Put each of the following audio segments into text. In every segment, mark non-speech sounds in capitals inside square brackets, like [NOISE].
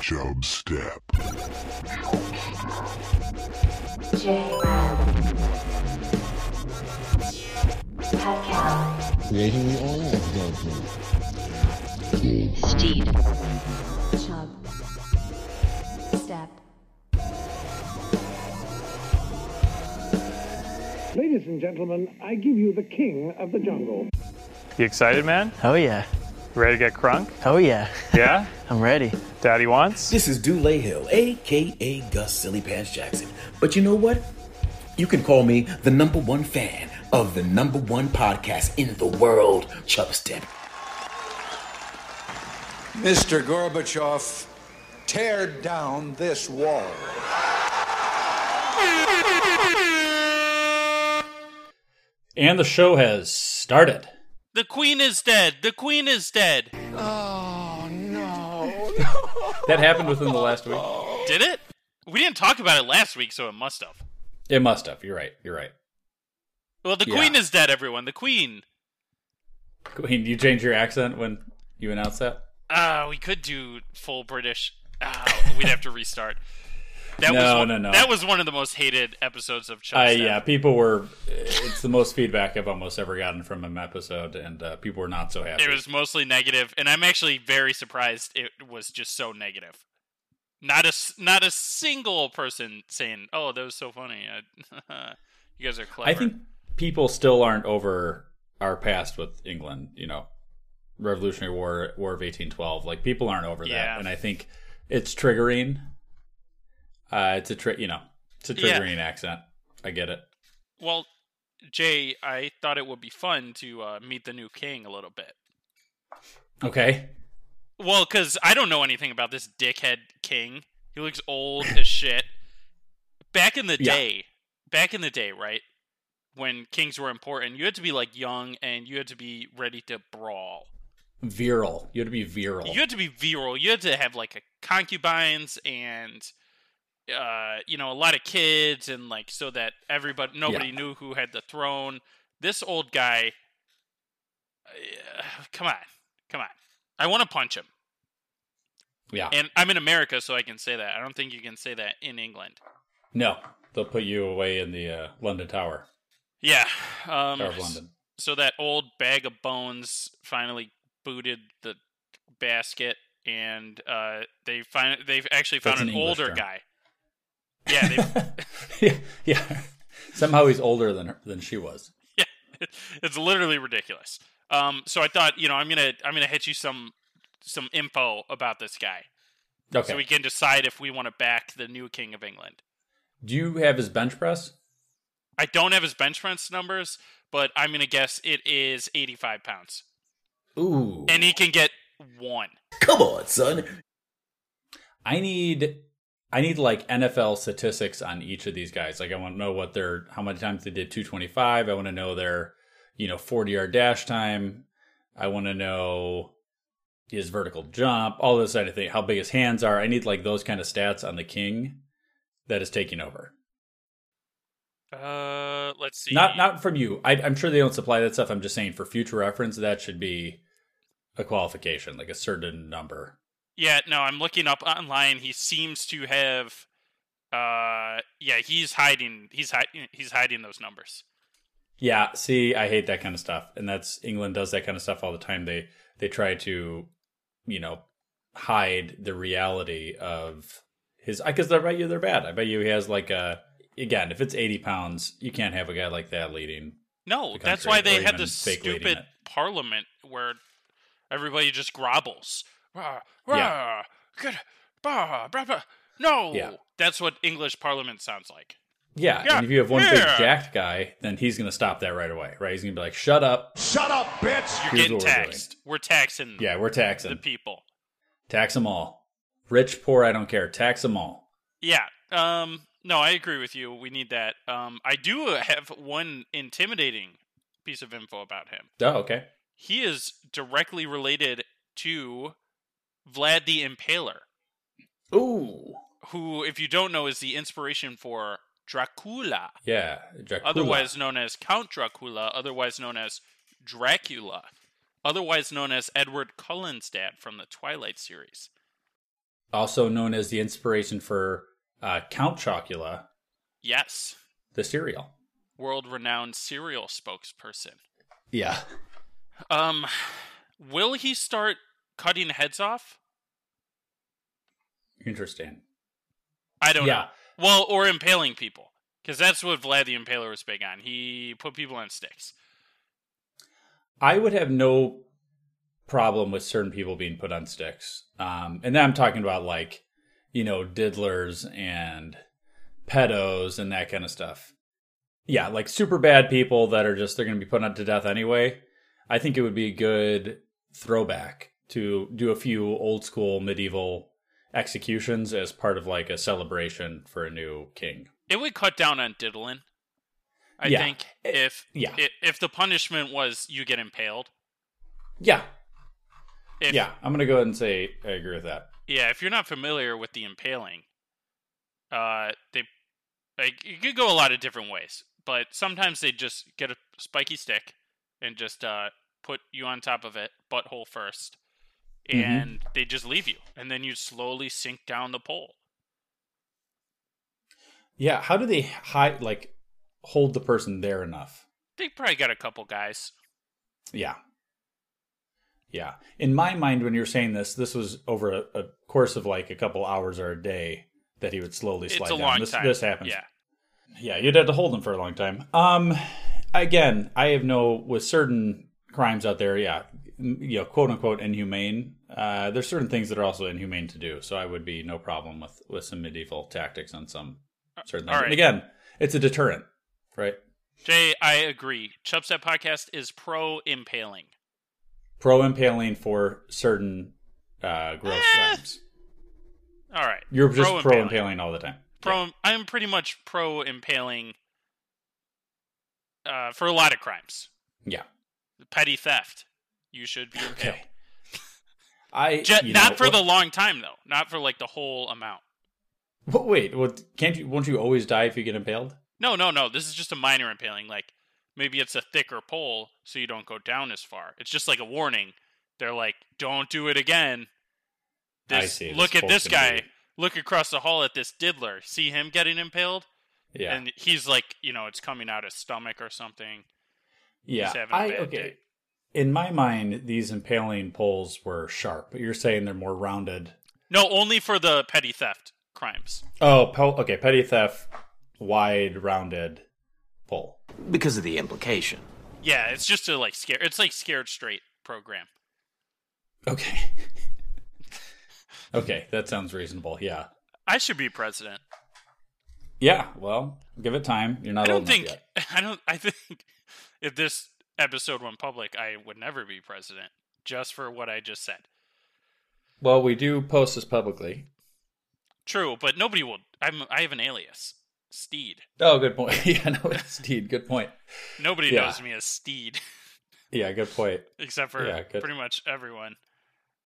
Chubstep. Creating the oil of Steed. Chub. Step. Ladies and gentlemen, I give you the king of the jungle. You excited, man? Oh yeah. Ready to get crunk? Oh yeah. Yeah? [LAUGHS] I'm ready. Daddy wants? This is Dulé Hill, aka Gus Silly Pants Jackson. But you know what? You can call me the number one fan of the number one podcast in the world, Chubstep. Mr. Gorbachev, tear down this wall. And the show has started. The queen is dead. The queen is dead. Oh, no. That happened within the last week. Did it? We didn't talk about it last week, so it must have. It must have. You're right. You're right. Well, the Yeah. queen is dead, everyone. The queen. Queen, you change your accent when you announce that? Uh, we could do full British. Uh, we'd have to restart. That was No, one, no, no. That was one of the most hated episodes of Chuck. Uh, yeah, people were. It's the most feedback I've almost ever gotten from an episode, and uh, people were not so happy. It was mostly negative, and I'm actually very surprised it was just so negative. Not a not a single person saying, "Oh, that was so funny." I, [LAUGHS] you guys are clever. I think people still aren't over our past with England. You know, Revolutionary War, War of eighteen twelve. Like people aren't over Yeah. that, and I think it's triggering. Uh, it's a tri- you know, it's a Yeah. triggering accent. I get it. Well, Jay, I thought it would be fun to uh, meet the new king a little bit. Okay. Well, because I don't know anything about this dickhead king. He looks old as [LAUGHS] shit. Back in the Yeah. day, back in the day, right? When kings were important, you had to be like young and you had to be ready to brawl. Virile. You had to be virile. You had to be virile. You had to have like a concubines and uh, you know, a lot of kids and like so that everybody nobody Yeah. knew who had the throne. This old guy uh, come on. Come on. I want to punch him. yeah. And I'm in America so I can say that. I don't think you can say that in England. no, they'll put you away in the uh, London Tower. Yeah. Um Tower of London. so that old bag of bones finally booted the basket and uh they find they've actually found That's an an older term. guy. Yeah, they [LAUGHS] yeah, yeah. Somehow he's older than her, than she was. [LAUGHS] yeah, it's literally ridiculous. Um, so I thought, you know, I'm gonna I'm gonna hit you some some info about this guy, Okay. so we can decide if we want to back the new king of England. Do you have his bench press? I don't have his bench press numbers, but I'm gonna guess it is 85 pounds, Ooh. and he can get one. Come on, son. I need I need like NFL statistics on each of these guys. Like I want to know what their how many times they did 225. I want to know their, you know, 40-yard dash time. I want to know his vertical jump, all this kind of thing, how big his hands are. I need like those kind of stats on the king that is taking over. Uh, let's see. Not not from you. I, I'm sure they don't supply that stuff. I'm just saying for future reference, that should be a qualification, like a certain number. Yeah, no, I'm looking up online. He seems to have. Uh, yeah, he's hiding. He's hiding. He's hiding those numbers. Yeah, see, I hate that kind of stuff, and that's England does that kind of stuff all the time. They they try to, you know, hide the reality of his. Because I bet you they're bad. I bet you he has like a. Again, if it's eighty pounds, you can't have a guy like that leading. No, that's why they had this stupid parliament where everybody just grovells. Rah, rah, Yeah. good, bah, bah, bah. No, Yeah. that's what English parliament sounds like. Yeah, Yeah, and if you have one yeah. big jacked guy, then he's going to stop that right away, right? He's going to be like, "Shut up." Shut up, bitch! You're Here's getting what we're taxed. We're, taxing Yeah, we're taxing the people. Tax them all. Rich, poor, I don't care. Tax them all. Yeah. Um. No, I agree with you. We need that. Um. I do have one intimidating piece of info about him. Oh, okay. He is directly related to Vlad the Impaler. Ooh. who, if you don't know, is the inspiration for Dracula, Yeah, Dracula. otherwise known as Count Dracula, otherwise known as Dracula, otherwise known as Edward Cullen's dad from the Twilight series. also known as the inspiration for uh, Count Chocula, Yes. the cereal. World renowned cereal spokesperson. Yeah. Um, will he start cutting heads off? Interesting. I don't Yeah. know. Well, or impaling people. Because that's what Vlad the Impaler was big on. He put people on sticks. I would have no problem with certain people being put on sticks. Um, and then I'm talking about like, you know, diddlers and pedos and that kind of stuff. Yeah, like super bad people that are just they're going to be put to death anyway. I think it would be a good throwback to do a few old school medieval executions as part of like a celebration for a new king. It would cut down on diddling. I Yeah. think if yeah. if the punishment was you get impaled. Yeah. If, yeah, I'm going to go ahead and say I agree with that. Yeah, if you're not familiar with the impaling, uh, they like it could go a lot of different ways. But sometimes they just get a spiky stick and just uh, put you on top of it, butthole 1st Mm-hmm. and they just leave you, and then you slowly sink down the pole. Yeah, how do they hide like hold the person there enough? They probably got a couple guys. Yeah. Yeah. In my mind when you're saying this, this was over a, a course of like a couple hours or a day that he would slowly slide down. this this happens. Yeah, Yeah, you'd have to hold them for a long time. Um again, I have no with certain crimes out there, yeah, you know, quote unquote inhumane. Uh there's certain things that are also inhumane to do. So I would be no problem with with some medieval tactics on some certain things. right. And again, it's a deterrent, right? Jay, I agree. Chubstep podcast is pro impaling. pro impaling for certain uh, gross Eh. crimes. All right, You're just pro impaling all the time. pro. I'm pretty much pro impaling. Uh, for a lot of crimes, Yeah. petty theft, you should be impaled. Okay. I [LAUGHS] not know, for what- the long time though. Not for like the whole amount. But wait, what? Can't you? Won't you always die if you get impaled? No, no, no. This is just a minor impaling. Like maybe it's a thicker pole, so you don't go down as far. It's just like a warning. They're like, "Don't do it again." I This, see. This Look at this guy. be- Look across the hall at this diddler. See him getting impaled, Yeah. and he's like, you know, it's coming out his stomach or something. yeah. I okay. day. In my mind, these impaling poles were sharp, but you're saying they're more rounded. No, only for the petty theft crimes. Oh, po- okay. Petty theft, wide, rounded pole. Because of the implication. Yeah, it's just a like scare. It's like scared straight program. Okay. okay, that sounds reasonable. Yeah. I should be president. Yeah. Well, give it time. You're not I don't enough think. yet. [LAUGHS] I don't. I think if this episode went public, I would never be president. Just for what I just said. Well, we do post this publicly. True, but nobody will. I'm. I have an alias, Steed. Oh, good point. [LAUGHS] yeah, no, it's Steed. Good point. Nobody Yeah. knows me as Steed, [LAUGHS] Yeah, good point. except for Yeah, good. pretty much everyone.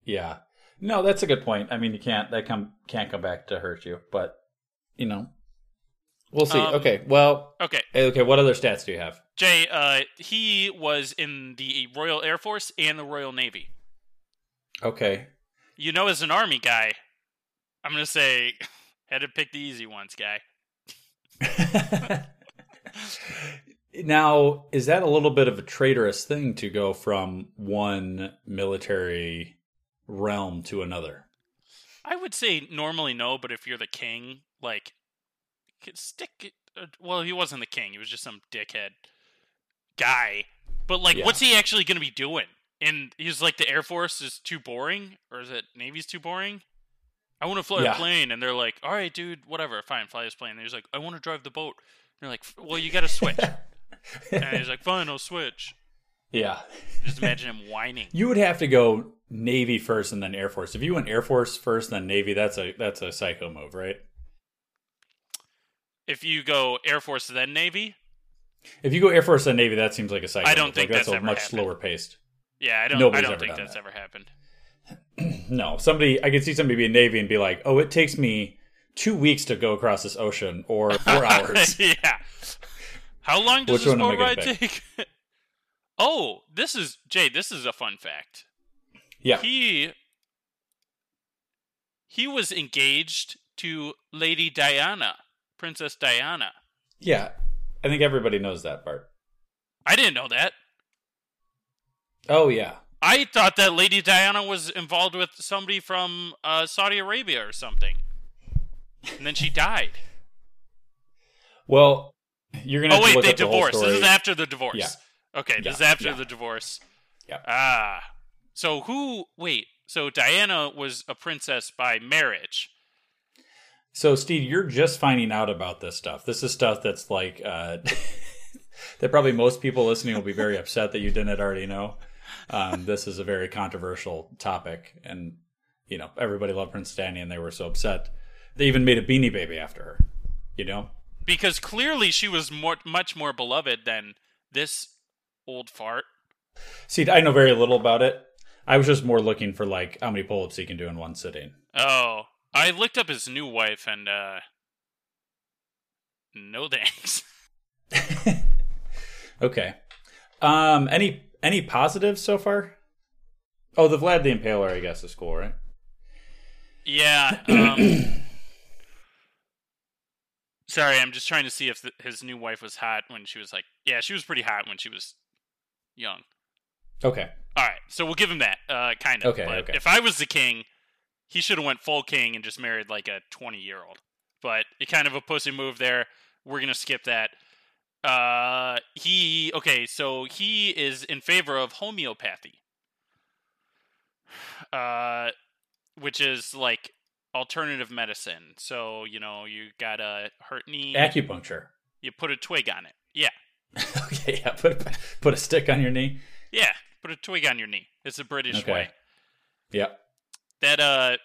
Yeah. No, that's a good point. I mean, you can't that come can't come back to hurt you, but you know, we'll see. Um, okay. Well, Okay, okay. What other stats do you have? Jay. Uh, he was in the Royal Air Force and the Royal Navy. Okay. You know, as an Army guy, I'm gonna say [LAUGHS] had to pick the easy ones, guy. [LAUGHS] [LAUGHS] now, is that a little bit of a traitorous thing to go from one military realm to another? I would say normally no, but if you're the king, like, stick. it- uh, Well, he wasn't the king; he was just some dickhead guy. But like, Yeah. what's he actually going to be doing? And he's like, the Air Force is too boring, or is it Navy's too boring? I want to fly Yeah. a plane, and they're like, "All right, dude, whatever, fine, fly this plane." And he's like, "I want to drive the boat." And they're like, "Well, you got to switch." [LAUGHS] and he's like, "Fine, I'll switch." yeah. Just imagine him whining. You would have to go Navy first and then Air Force. If you went Air Force first then Navy, that's a that's a psycho move, right? If you go Air Force then Navy, If you go Air Force then Navy, that seems like a psycho. I don't think like, that's, that's a much happened. slower paced. yeah, I don't. Nobody's I don't ever think that's that. ever happened. [CLEARS THROAT] No, somebody I could see somebody be in Navy and be like, "Oh, it takes me two weeks to go across this ocean, or [LAUGHS] four hours." [LAUGHS] yeah. How long does Which this boat ride take? [LAUGHS] oh, this is Jay. This is a fun fact. Yeah, He he was engaged to Lady Diana, Princess Diana. Yeah, I think everybody knows that part. I didn't know that. Oh yeah, I thought that Lady Diana was involved with somebody from uh, Saudi Arabia or something, and then she died. [LAUGHS] Well, you're gonna. oh wait, they up the divorced. This is after the divorce. Yeah. Okay, this is after yeah. the divorce. Yeah. Ah. So who? Wait. So Diana was a princess by marriage. So, Steve, you're just finding out about this stuff. This is stuff that's like uh, [LAUGHS] that probably most people listening will be very [LAUGHS] upset that you didn't already know. Um, this is a very controversial topic, and you know everybody loved Prince Danny, and they were so upset they even made a Beanie Baby after her. You know, because clearly she was more, much more beloved than this old fart. see, I know very little about it. I was just more looking for like how many pull-ups he can do in one sitting. Oh, I looked up his new wife and uh no thanks. [LAUGHS] [LAUGHS] Okay. Um, any any positives so far? Oh, the Vlad the Impaler, I guess, is cool, right? Yeah. [CLEARS THROAT] Um, sorry, I'm just trying to see if th his new wife was hot when she was like, yeah, she was pretty hot when she was young. Okay. All right, so we'll give him that, uh, kind of. Okay, but okay. If I was the king, he should have went full king and just married like a 20 year old. But it kind of a pussy move there. We're gonna skip that. Uh, he okay, so he is in favor of homeopathy, [SIGHS] uh, which is like alternative medicine. So you know, you got a hurt knee, Acupuncture. you put a twig on it. Yeah, [LAUGHS] okay, yeah. Put put a stick on your knee. yeah, put a twig on your knee. It's a British Okay. way. Yeah. That uh,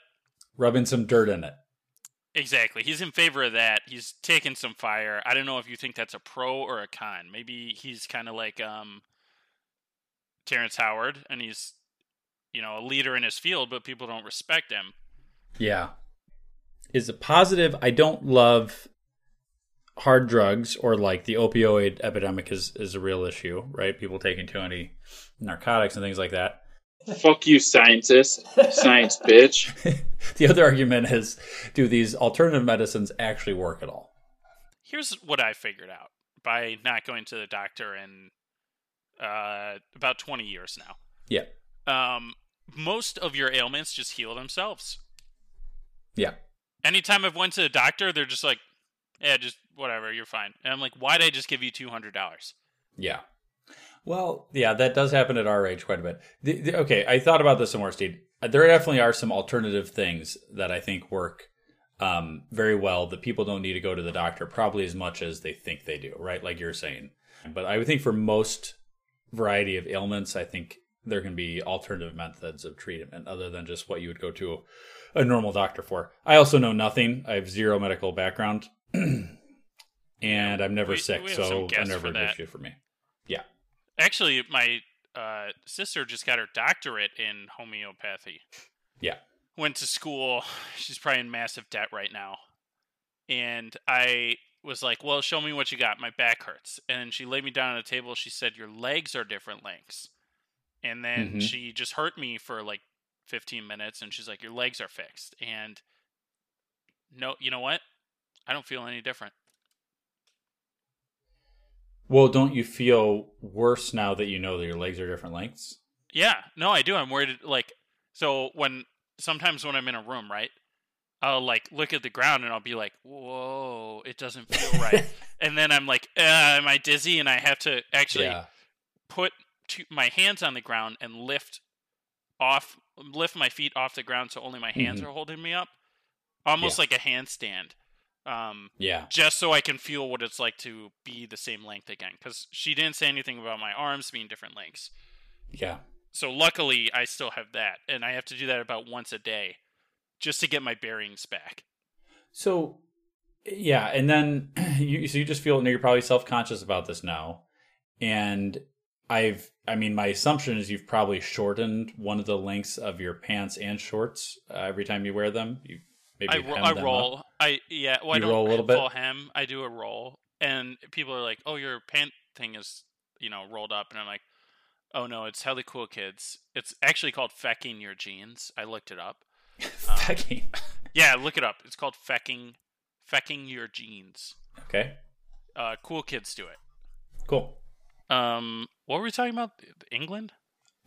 Rubbing some dirt in it. Exactly. He's in favor of that. He's taking some fire. I don't know if you think that's a pro or a con. Maybe he's kind of like um Terrence Howard and he's you know, a leader in his field, but people don't respect him. Yeah. Is a positive. I don't love hard drugs or like the opioid epidemic is is a real issue, right? People taking too many narcotics and things like that. Fuck you, scientist. Science bitch. [LAUGHS] the other argument is do these alternative medicines actually work at all? Here's what I figured out by not going to the doctor in uh about 20 years now. Yeah. Um most of your ailments just heal themselves. Yeah. Anytime I've went to the doctor, they're just like, "Yeah, just whatever, you're fine." And I'm like, "Why'd I just give you $200?" Yeah. Well, yeah, that does happen at our age quite a bit. The, the, okay, I thought about this some more, Steve. There definitely are some alternative things that I think work um, very well that people don't need to go to the doctor probably as much as they think they do, right? Like you're saying. But I would think for most variety of ailments, I think there can be alternative methods of treatment other than just what you would go to a normal doctor for. I also know nothing. I have zero medical background. [CLEARS THROAT] and I'm never We- sick, we so never an issue for me. Actually, my uh, sister just got her doctorate in homeopathy. Yeah. Went to school. She's probably in massive debt right now. And I was like, "Well, show me what you got. My back hurts." And she laid me down on a table. She said, "Your legs are different lengths." And then Mhm. she just hurt me for like 15 minutes, and she's like, "Your legs are fixed." And no, you know what? I don't feel any different. Well, don't you feel worse now that you know that your legs are different lengths? Yeah, no, I do. I'm worried. Like, so when sometimes when I'm in a room, right, I'll like look at the ground and I'll be like, "Whoa, it doesn't feel [LAUGHS] right," and then I'm like, uh, "Am I dizzy?" And I have to actually yeah. put two, my hands on the ground and lift off, lift my feet off the ground, so only my hands Mhm. are holding me up, almost Yeah. like a handstand. Um, Yeah. just so I can feel what it's like to be the same length again. Because she didn't say anything about my arms being different lengths. Yeah. So luckily, I still have that, and I have to do that about once a day, just to get my bearings back. So, yeah, and then [CLEARS THROAT] you so you just feel you're probably self conscious about this now, and I've I mean my assumption is you've probably shortened one of the lengths of your pants and shorts uh, every time you wear them. You maybe I, ro- I them up. roll. I yeah. Well, I don't roll a little bit? hem. I do a roll, and people are like, "Oh, your pant thing is you know rolled up," and I'm like, "Oh no, it's hella cool, kids. It's actually called fecking your jeans. I looked it up. [LAUGHS] Um, Fucking- [LAUGHS] Yeah, look it up. It's called fecking, fecking your jeans. Okay. Uh, cool kids do it. Cool. Um, what were we talking about? England?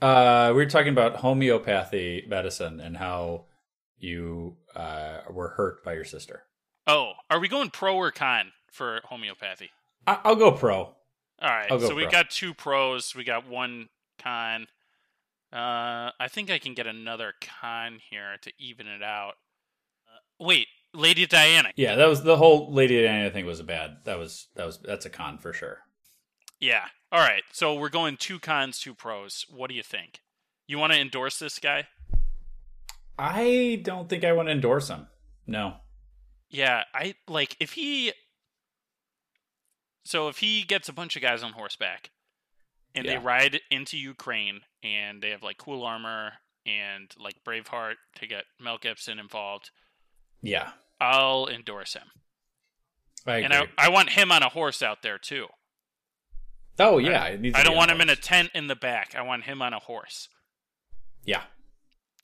Uh, we were talking about homeopathy medicine and how you uh, were hurt by your sister. Oh, are we going pro or con for homeopathy? I- I'll go pro. All right, go so we pro. got two pros. We got one con. Uh, I think I can get another con here to even it out. Uh, wait, Lady Diana. Yeah, that was the whole Lady Diana thing was a bad. That was that was that's a con for sure. Yeah. All right. So we're going two cons, two pros. What do you think? You want to endorse this guy? I don't think I want to endorse him. No. Yeah, I like if he. So if he gets a bunch of guys on horseback, and Yeah. they ride into Ukraine, and they have like cool armor and like Braveheart to get Mel Gibson involved, Yeah, I'll endorse him. I agree. And I, I want him on a horse out there too. oh yeah, to I don't on want him in a tent in the back. I want him on a horse. Yeah,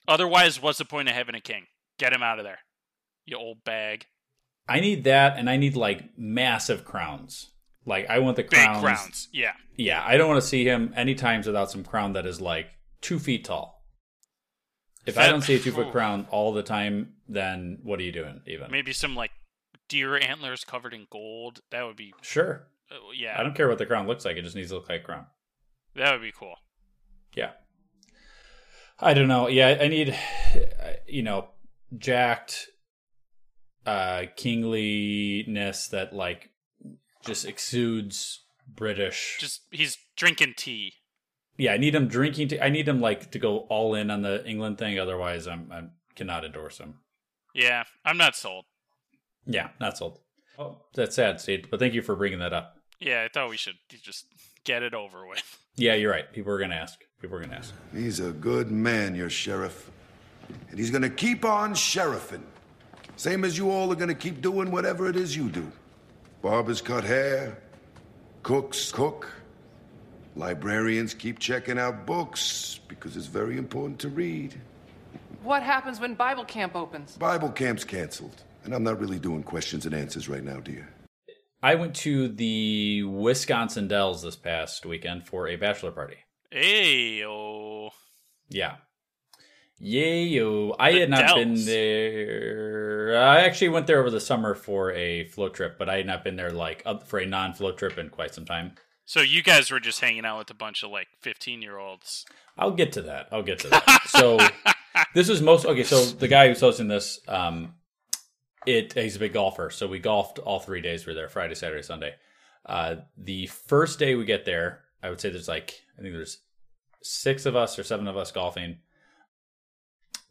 Otherwise, what's the point of having a king? Get him out of there, you old bag. I need that, and I need like massive crowns. Like I want the crowns. Big crowns. Yeah. Yeah, I don't want to see him any times without some crown that is like two feet tall. If I don't see a two foot crown all the time, then what are you doing? Even Maybe some like deer antlers covered in gold. That would be. sure. Uh, yeah. I don't care what the crown looks like; it just needs to look like a crown. That would be cool. Yeah. I don't know. Yeah, I need, [SIGHS] you know, jacked, uh, kingliness that like just exudes British. Just he's drinking tea. yeah, I need him drinking. I need him like to go all in on the England thing. Otherwise, I'm I cannot endorse him. Yeah, I'm not sold. Yeah, not sold. Oh, that's sad, Steve. But thank you for bringing that up. Yeah, I thought we should just get it over with. Yeah, you're right. People are gonna ask. People are gonna ask. He's a good man, your sheriff. And he's gonna keep on sheriffing. Same as you all are gonna keep doing whatever it is you do. Barbers cut hair, cooks cook, librarians keep checking out books because it's very important to read. What happens when Bible camp opens? Bible camp's canceled. And I'm not really doing questions and answers right now, dear. I went to the Wisconsin Dells this past weekend for a bachelor party. Hey, oh, Yeah. Yayo. I The had not been there. I actually went there over the summer for a float trip, but I had not been there like up for a non float trip in quite some time. so you guys were just hanging out with a bunch of like 15 year olds. I'll get to that. I'll get to that. [LAUGHS] so this is most okay. So the guy who's hosting this, um, it he's a big golfer. So we golfed all three days. We are there Friday, Saturday, Sunday. Uh, the first day we get there, I would say there's like I think there's six of us or seven of us golfing.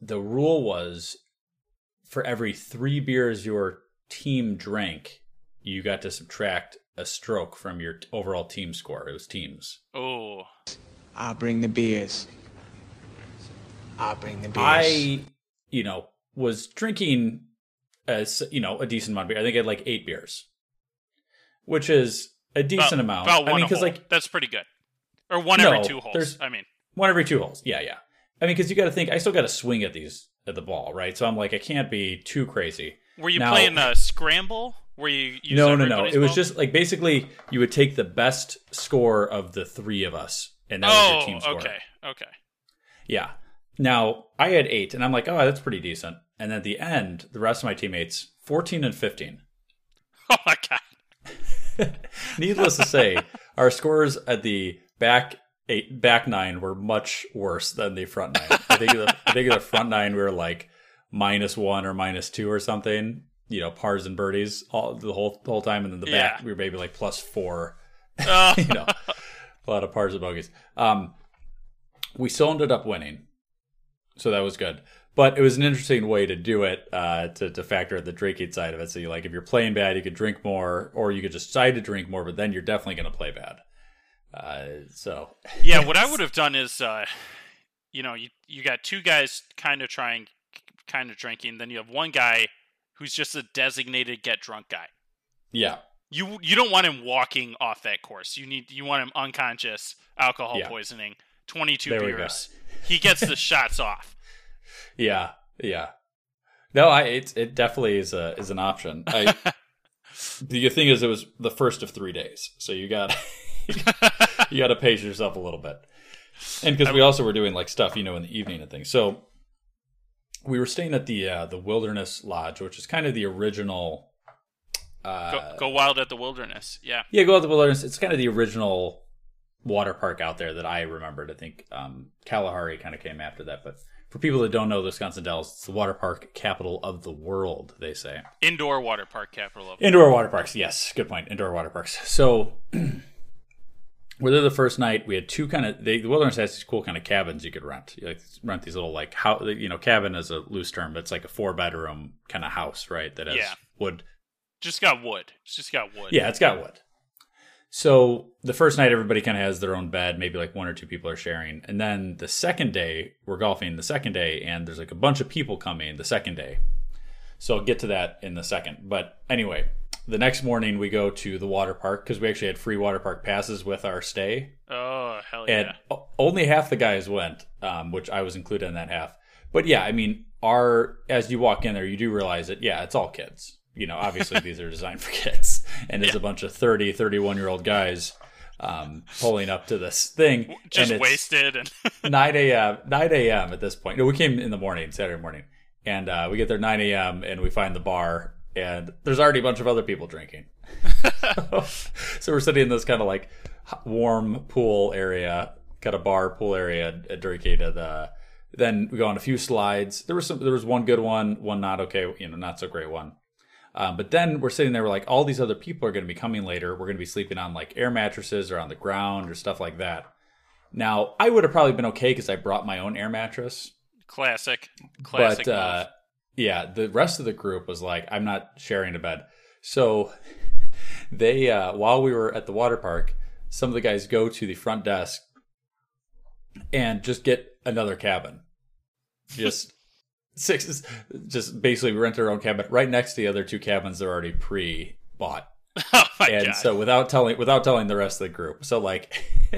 The rule was for every three beers your team drank, you got to subtract a stroke from your overall team score. It was teams. Oh, I'll bring the beers. I'll bring the beers. I, you know, was drinking, as you know, a decent amount of beer. I think I had like eight beers, which is a decent about, amount. About one I mean, because like that's pretty good. Or one No, every two holes. there's- I mean, one every two holes. Yeah, yeah. I mean, because you got to think, I still got to swing at these at the ball, right? So I'm like, I can't be too crazy. were you Now- playing a scramble? Were you? No, no, no. It was just like basically you would take the best score of the three of us, and that was Oh, your team score. okay, okay. Yeah. Now I had eight, and I'm like, oh, that's pretty decent. And at the end, the rest of my teammates, 14 and 15. [LAUGHS] Oh my god. [LAUGHS] Needless to say, our scores at the back eight, back nine were much worse than the front nine. I think the, I think the front nine we were like minus one or minus two or something. You know, pars and birdies all the whole the whole time, and then the back we were maybe like plus four. [LAUGHS] Oh. you know, a lot of pars and bogeys. Um, we still ended up winning, so that was good. But it was an interesting way to do it uh, to to factor the drinking side of it. So you like if you're playing bad, you could drink more, or you could just decide to drink more, but then you're definitely going to play bad. Uh, so [LAUGHS] yeah, what I would have done is, uh, you know, you you got two guys kind of trying, kind of drinking. Then you have one guy who's just a designated get drunk guy. yeah, You you don't want him walking off that course. You need you want him unconscious, alcohol Yeah. poisoning, twenty two beers. He gets the [LAUGHS] shots off. Yeah, yeah. No, I it it definitely is a is an option. I, [LAUGHS] the thing is, it was the first of three days, so you got [LAUGHS] you got to pace yourself a little bit, and because we also were doing like stuff, you know, in the evening and things. So we were staying at the uh, the Wilderness Lodge, which is kind of the original. Uh, Go, go wild at the wilderness. Yeah. yeah, go out the wilderness. It's kind of the original water park out there that I remembered. I think um, Kalahari kind of came after that. But for people that don't know the Wisconsin Dells, it's the water park capital of the world, they say. Indoor water park capital of Indoor water parks, yes, good point. Indoor water parks. So [CLEARS THROAT] we're there the first night. We had two kind of they, the wilderness has these cool kind of cabins you could rent. You like rent these little like how you know cabin is a loose term, but it's like a four bedroom kind of house, right? That has Yeah. wood Just got wood. It's just got wood. yeah, it's got wood. So the first night, everybody kind of has their own bed. Maybe like one or two people are sharing. And then the second day, we're golfing the second day, and there's like a bunch of people coming the second day. So I'll get to that in the second. But anyway, the next morning we go to the water park because we actually had free water park passes with our stay. Oh hell And yeah. o- only half the guys went, um, which I was included in that half. But yeah, I mean, our as you walk in there, you do realize that yeah, it's all kids. You know, obviously these are designed for kids, and there's a bunch of 30, 31 year old guys um, pulling up to this thing, Just and it's wasted and [LAUGHS] 9 a.m. 9 a.m. at this point. No, we came in the morning, Saturday morning, and uh, we get there 9 a.m. and we find the bar, and there's already a bunch of other people drinking. [LAUGHS] [LAUGHS] so we're sitting in this kind of like warm pool area, kind of bar pool area, drinking. And uh, then we go on a few slides. There was some. There was one good one, one not okay, you know, not so great one. Um, but then we're sitting there, we're like, all these other people are going to be coming later. We're going to be sleeping on like air mattresses or on the ground or stuff like that. Now, I would have probably been okay because I brought my own air mattress. classic. Classic. but uh, yeah, the rest of the group was like, I'm not sharing a bed. So [LAUGHS] they, uh, while we were at the water park, some of the guys go to the front desk and just get another cabin. [LAUGHS] Just six, is just basically rent our own cabin right next to the other two cabins they're already pre bought. [LAUGHS] oh my and god. so without telling without telling the rest of the group, so like [LAUGHS]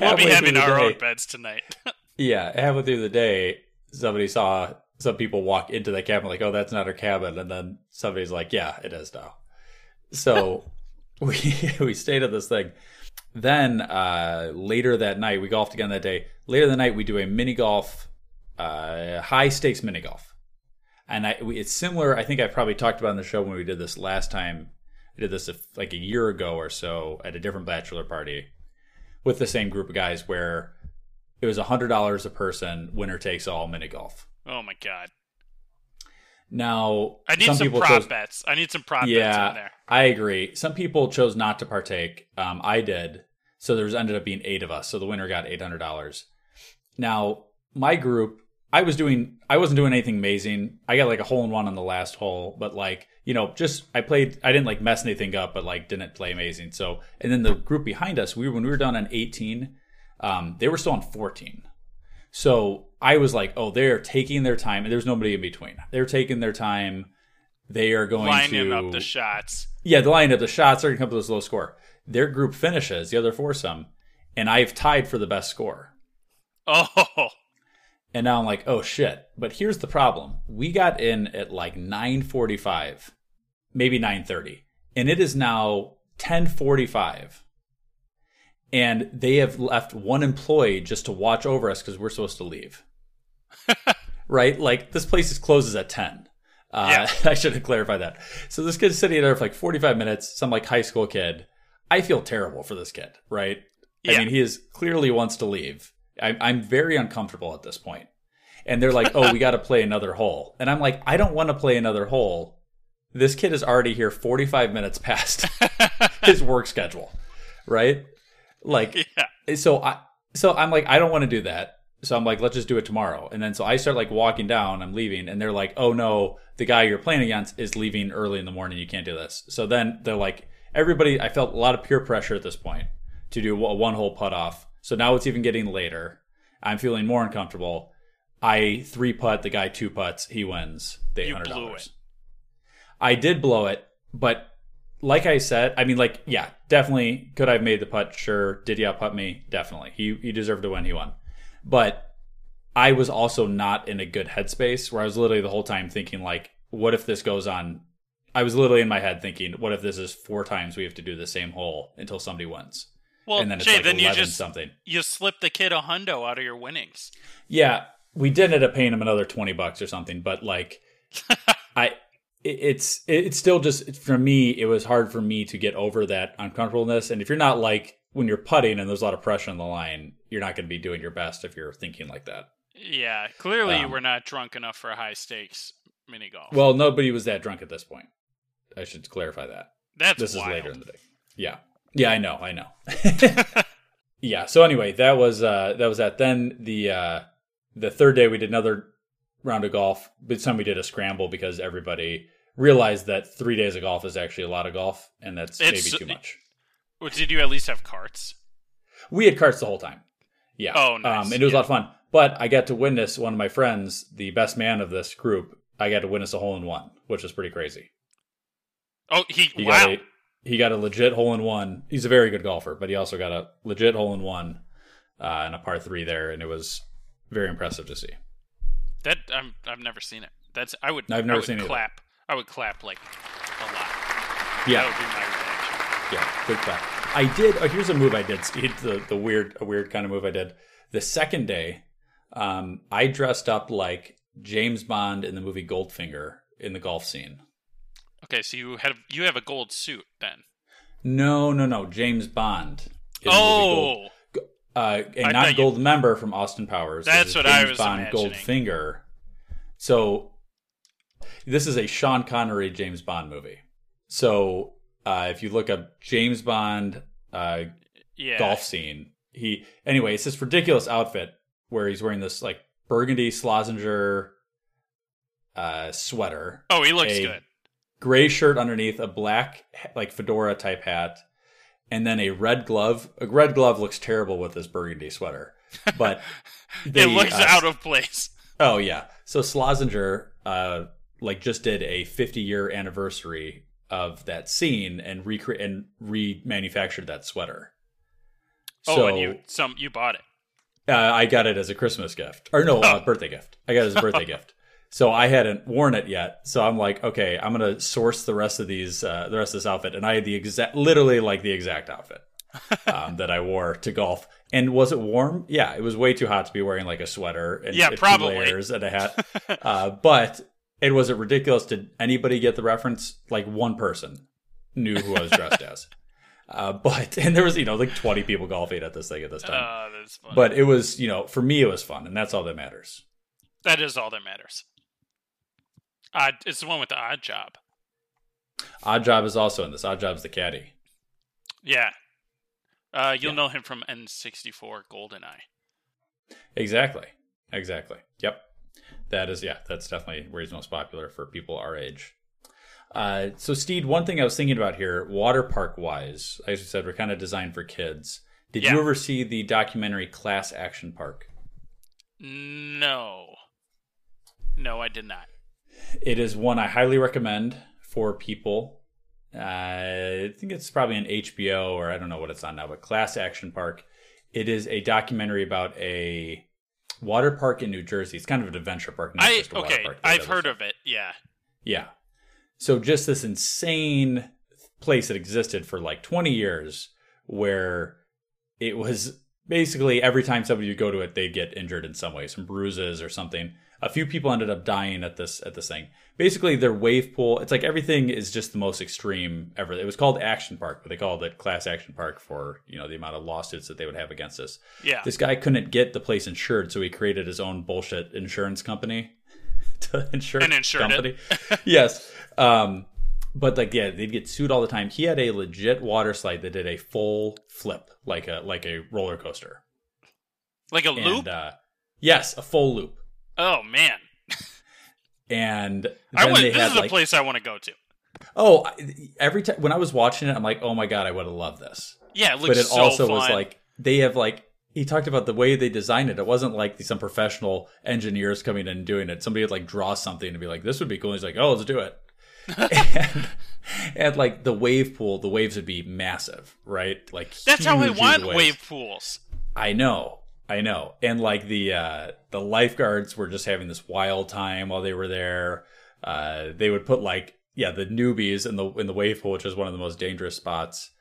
we'll be having our day- own beds tonight. [LAUGHS] yeah, halfway through the day, somebody saw some people walk into the cabin like, "Oh, that's not our cabin," and then somebody's like, "Yeah, it is now." So we we stayed at this thing. Then uh, later that night, we golfed again that day. Later that night, we do a mini golf, uh, high stakes mini golf, and I it's similar. I think I probably talked about on the show when we did this last time. I did this like a year ago or so at a different bachelor party with the same group of guys where it was hundred dollars a person, winner takes all mini golf. oh my god. Now, I need some, people prop chose, bets. I need some prop bets yeah, in there. I agree. Some people chose not to partake. Um, I did, so there was ended up being eight of us. So the winner got eight hundred dollars. Now, my group, I was doing, I wasn't doing anything amazing. I got like a hole in one on the last hole, but like you know, just I played. I didn't like mess anything up, but like didn't play amazing. So, and then the group behind us, we when we were done on eighteen, um, they were still on fourteen. So I was like, oh, they're taking their time, and there's nobody in between. They're taking their time. They are going Lining to up the shots. yeah, the line up the shots They're going to come to this low score. Their group finishes the other foursome, and I've tied for the best score. Oh, And now I'm like, oh shit. But here's the problem: we got in at like 9:45, maybe 9:30, and it is now 10:45. And they have left one employee just to watch over us because we're supposed to leave. [LAUGHS] right? Like this place is closes at 10. Uh, [LAUGHS] I should have clarified that. So this kid's sitting there for like 45 minutes, some like high school kid. I feel terrible for this kid, right? Yeah. I mean, he is clearly wants to leave. I, I'm very uncomfortable at this point. And they're like, oh, we got to play another hole. And I'm like, I don't want to play another hole. This kid is already here 45 minutes past [LAUGHS] his work schedule, right? Like, [LAUGHS] yeah. so I, so I'm like, I don't want to do that. So I'm like, let's just do it tomorrow. And then so I start like walking down, I'm leaving, and they're like, oh no, the guy you're playing against is leaving early in the morning. You can't do this. So then they're like, everybody, I felt a lot of peer pressure at this point to do a one hole putt off. So now it's even getting later. I'm feeling more uncomfortable. I three putt, the guy two putts, he wins the $800. blew it. I did blow it, but like I said, I mean, like, yeah, definitely could I have made the putt? Sure. Did he out putt me? Definitely. He he deserved to win. He won. But I was also not in a good headspace where I was literally the whole time thinking like, what if this goes on? I was literally in my head thinking, what if this is four times we have to do the same hole until somebody wins? Well, and then Jay, like then you just something. you slip the kid a hundo out of your winnings. Yeah, we did end up paying him another twenty bucks or something, but like, [LAUGHS] I, it- it's it's still just for me. It was hard for me to get over that uncomfortableness. And if you're not like when you're putting and there's a lot of pressure on the line, you're not going to be doing your best if you're thinking like that. Yeah, clearly you Um, were not drunk enough for a high stakes mini golf. Well, nobody was that drunk at this point. I should clarify that. That's this wild. is later in the day. Yeah, yeah, I know, I know. [LAUGHS] yeah. So anyway, that was uh that was that. Then the uh the third day we did another round of golf. But this time we did a scramble because everybody realized that three days of golf is actually a lot of golf, and that's It's- maybe too much. Did you at least have carts? We had carts the whole time. Yeah. Oh, nice. Um, and it was a lot of fun. But I got to witness one of my friends, the best man of this group. I got to witness a hole in one, which was pretty crazy. Oh, he, He wow. He got a legit hole in one. He's a very good golfer, but he also got a legit hole in one uh, in a par three there, and it was very impressive to see. That I'm I've never seen it. That's I would I've never would seen it either. clap. I would clap like a lot. Yeah. That would be my reaction. Yeah, good clap. I did. Oh, here's a move I did. Steve, the the weird, a weird kind of move I did. The second day, um, I dressed up like James Bond in the movie Goldfinger in the golf scene. Okay, so you have you have a gold suit then. No, no, no. James Bond. Oh, Gold, uh, and I not thought you- gold member from Austin Powers. That's what I was Bond imagining. Goldfinger. So this is a Sean Connery James Bond movie. So uh, if you look up James Bond uh, yeah. golf scene, he anyway, it's this ridiculous outfit where he's wearing this like burgundy Slazenger uh, sweater. Oh, he looks a good. Gray shirt underneath, a black like fedora type hat, and then a red glove. A red glove looks terrible with this burgundy sweater, but [LAUGHS] it looks uh, out of place. Oh yeah. So Slazenger uh like just did a 50 year anniversary of that scene and recreate and remanufactured that sweater. Oh, so and you some you bought it. uh, I got it as a Christmas gift. Or no, uh, birthday gift. I got it as a [LAUGHS] birthday gift. So I hadn't worn it yet. So I'm like, okay, I'm gonna source the rest of these, uh, the rest of this outfit, and I had the exact, literally like the exact outfit [LAUGHS] um, that I wore to golf. And was it warm? Yeah, it was way too hot to be wearing like a sweater and Yeah, probably. layers and a hat. [LAUGHS] uh, but it was it ridiculous. Did anybody get the reference? Like one person knew who I was dressed [LAUGHS] as. Uh, but and there was you know like 20 people golfing at this thing at this time. Fun. But it was, you know, for me, it was fun, and that's all that matters. that is all that matters. Odd, it's the one with the odd job. Odd Job is also in this. Odd Job's the caddy. Yeah. Uh, you'll know him from N64 GoldenEye. Exactly. Exactly. Yep. That is, yeah, that's definitely where he's most popular for people our age. Uh, so, Steed, one thing I was thinking about here, water park wise, as you said, we're kind of designed for kids. Did Yeah. you ever see the documentary Class Action Park? No. No, I did not. It is one I highly recommend for people. Uh, I think it's probably on HBO or I don't know what it's on now, but Class Action Park. It is a documentary about a water park in New Jersey. It's kind of an adventure park. Not I just a water okay, park. They I've heard of it. Yeah. yeah. So just this insane place that existed for like 20 years where it was basically every time somebody would go to it, they'd get injured in some way, some bruises or something. A few people ended up dying at this at this thing. Basically, their wave pool, it's like everything is just the most extreme ever. It was called Action Park, but they called it Class Action Park for, you know, the amount of lawsuits that they would have against us. Yeah. This guy couldn't get the place insured, so he created his own bullshit insurance company [LAUGHS] to insure And insured it. company. yes. Um, but like yeah, they'd get sued all the time. He had a legit water slide that did a full flip, like a like a roller coaster. Like a loop? And, uh, yes, a full loop. Oh man. And I would, they this is a like place I want to go to. oh, every time when I was watching it, I'm like, oh my god, I would have loved this. Yeah, it looks but it so also was like they have like he talked about the way they designed it. It wasn't like some professional engineers coming in and doing it. Somebody would like draw something and be like, "This would be cool." And he's like, "Oh, let's do it." [LAUGHS] and, and like the wave pool, the waves would be massive, right? Like That's how I want waves. wave pools. I know, I know. And like the uh the lifeguards were just having this wild time while they were there. Uh they would put like yeah, the newbies in the in the wave pool, which is one of the most dangerous spots. [LAUGHS]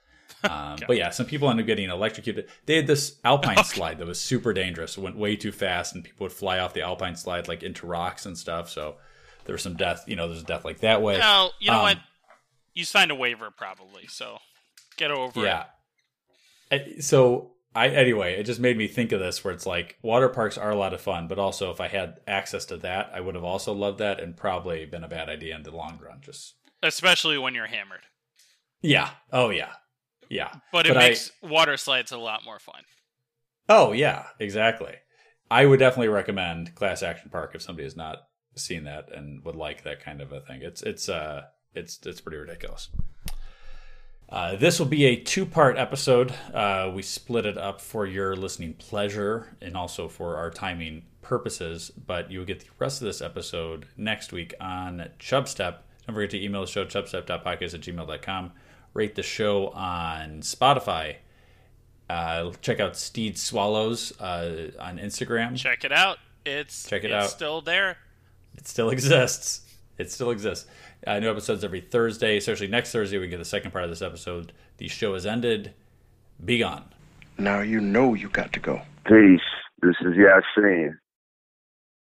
Um, but yeah, some people ended up getting electrocuted. They had this alpine slide that was super dangerous. It went way too fast, and people would fly off the alpine slide like into rocks and stuff. So there was some death. You know, there's death like that way. No, you know Um, what? You signed a waiver probably, so get over Yeah. it. Uh, So I anyway, it just made me think of this where it's like water parks are a lot of fun, but also if I had access to that, I would have also loved that and probably been a bad idea in the long run. Just Especially when you're hammered. yeah. Oh yeah. Yeah. But it I- makes water slides a lot more fun. Oh yeah, exactly. I would definitely recommend Class Action Park if somebody has not seen that and would like that kind of a thing. It's it's uh it's it's pretty ridiculous. Uh, this will be a two-part episode. Uh, we split it up for your listening pleasure and also for our timing purposes. But you'll get the rest of this episode next week on Chubstep. Don't forget to email the show chubstep.podcast at gmail.com. Rate the show on Spotify. Uh, check out Steed Swallows uh, on Instagram. Check it out. It's Check it it's out. still there. It still [LAUGHS] exists. It still exists. Uh, new episodes every Thursday. Especially next Thursday, we get the second part of this episode. The show has ended. Be gone. Now you know you got to go. Peace. This is Yasin.